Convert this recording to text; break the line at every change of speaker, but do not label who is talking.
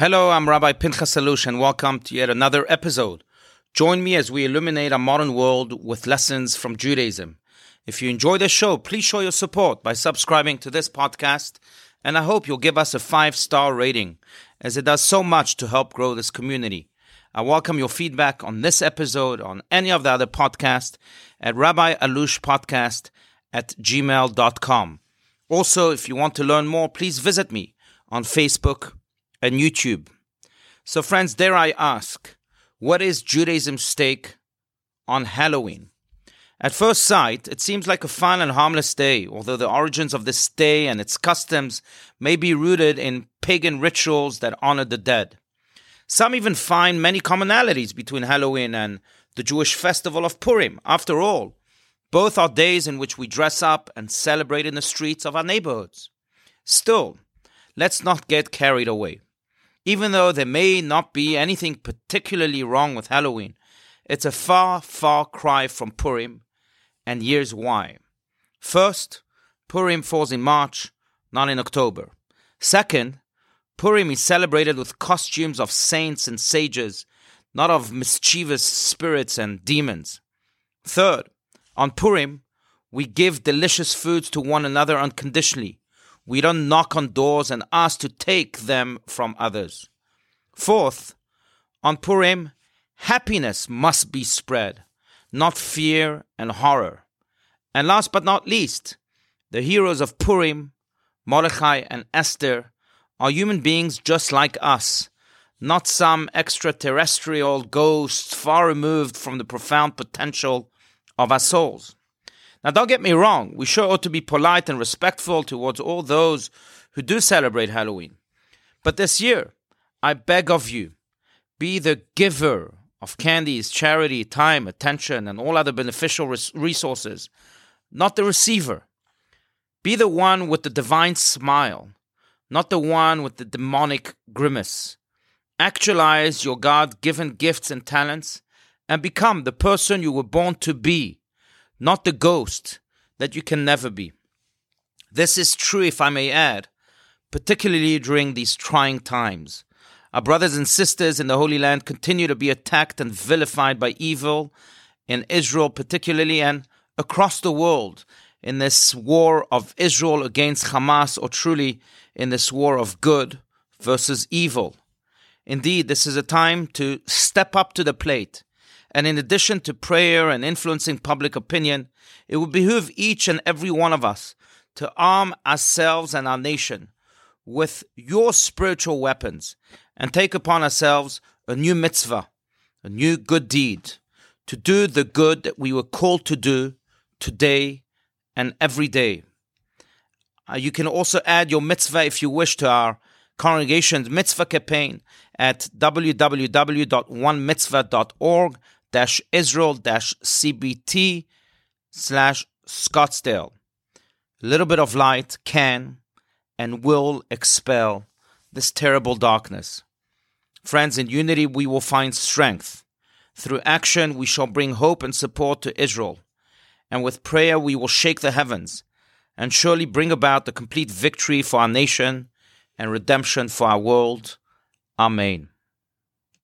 Hello, I'm Rabbi Pinchas Allouche, and welcome to yet another episode. Join me as we illuminate our modern world with lessons from Judaism. If you enjoy the show, please show your support by subscribing to this podcast, and I hope you'll give us a five star rating, as it does so much to help grow this community. I welcome your feedback on this episode, on any of the other podcasts, at Rabbi Allouche Podcast at gmail.com. Also, if you want to learn more, please visit me on Facebook and YouTube. So, friends, dare I ask, what is Judaism's stake on Halloween? At first sight, it seems like a fun and harmless day, although the origins of this day and its customs may be rooted in pagan rituals that honor the dead. Some even find many commonalities between Halloween and the Jewish festival of Purim. After all, both are days in which we dress up and celebrate in the streets of our neighborhoods. Still, let's not get carried away. Even though there may not be anything particularly wrong with Halloween, it's a far, far cry from Purim, and here's why. First, Purim falls in March, not in October. Second, Purim is celebrated with costumes of saints and sages, not of mischievous spirits and demons. Third, on Purim, we give delicious foods to one another unconditionally, we don't knock on doors and ask to take them from others. Fourth, on Purim, happiness must be spread, not fear and horror. And last but not least, the heroes of Purim, Mordechai and Esther, are human beings just like us, not some extraterrestrial ghosts far removed from the profound potential of our souls. Now, don't get me wrong, we sure ought to be polite and respectful towards all those who do celebrate Halloween. But this year, I beg of you, be the giver of candies, charity, time, attention, and all other beneficial res- resources, not the receiver. Be the one with the divine smile, not the one with the demonic grimace. Actualize your God given gifts and talents and become the person you were born to be not the ghost that you can never be. This is true, if I may add, particularly during these trying times. Our brothers and sisters in the Holy Land continue to be attacked and vilified by evil, in Israel particularly, and across the world, in this war of Israel against Hamas, or truly in this war of good versus evil. Indeed, this is a time to step up to the plate and in addition to prayer and influencing public opinion, it would behoove each and every one of us to arm ourselves and our nation with your spiritual weapons and take upon ourselves a new mitzvah, a new good deed, to do the good that we were called to do today and every day. Uh, you can also add your mitzvah if you wish to our congregation's mitzvah campaign at www.onemitzvah.org dash Israel dash CBT slash Scottsdale. A little bit of light can and will expel this terrible darkness. Friends, in unity we will find strength. Through action we shall bring hope and support to Israel. And with prayer we will shake the heavens and surely bring about the complete victory for our nation and redemption for our world. Amen.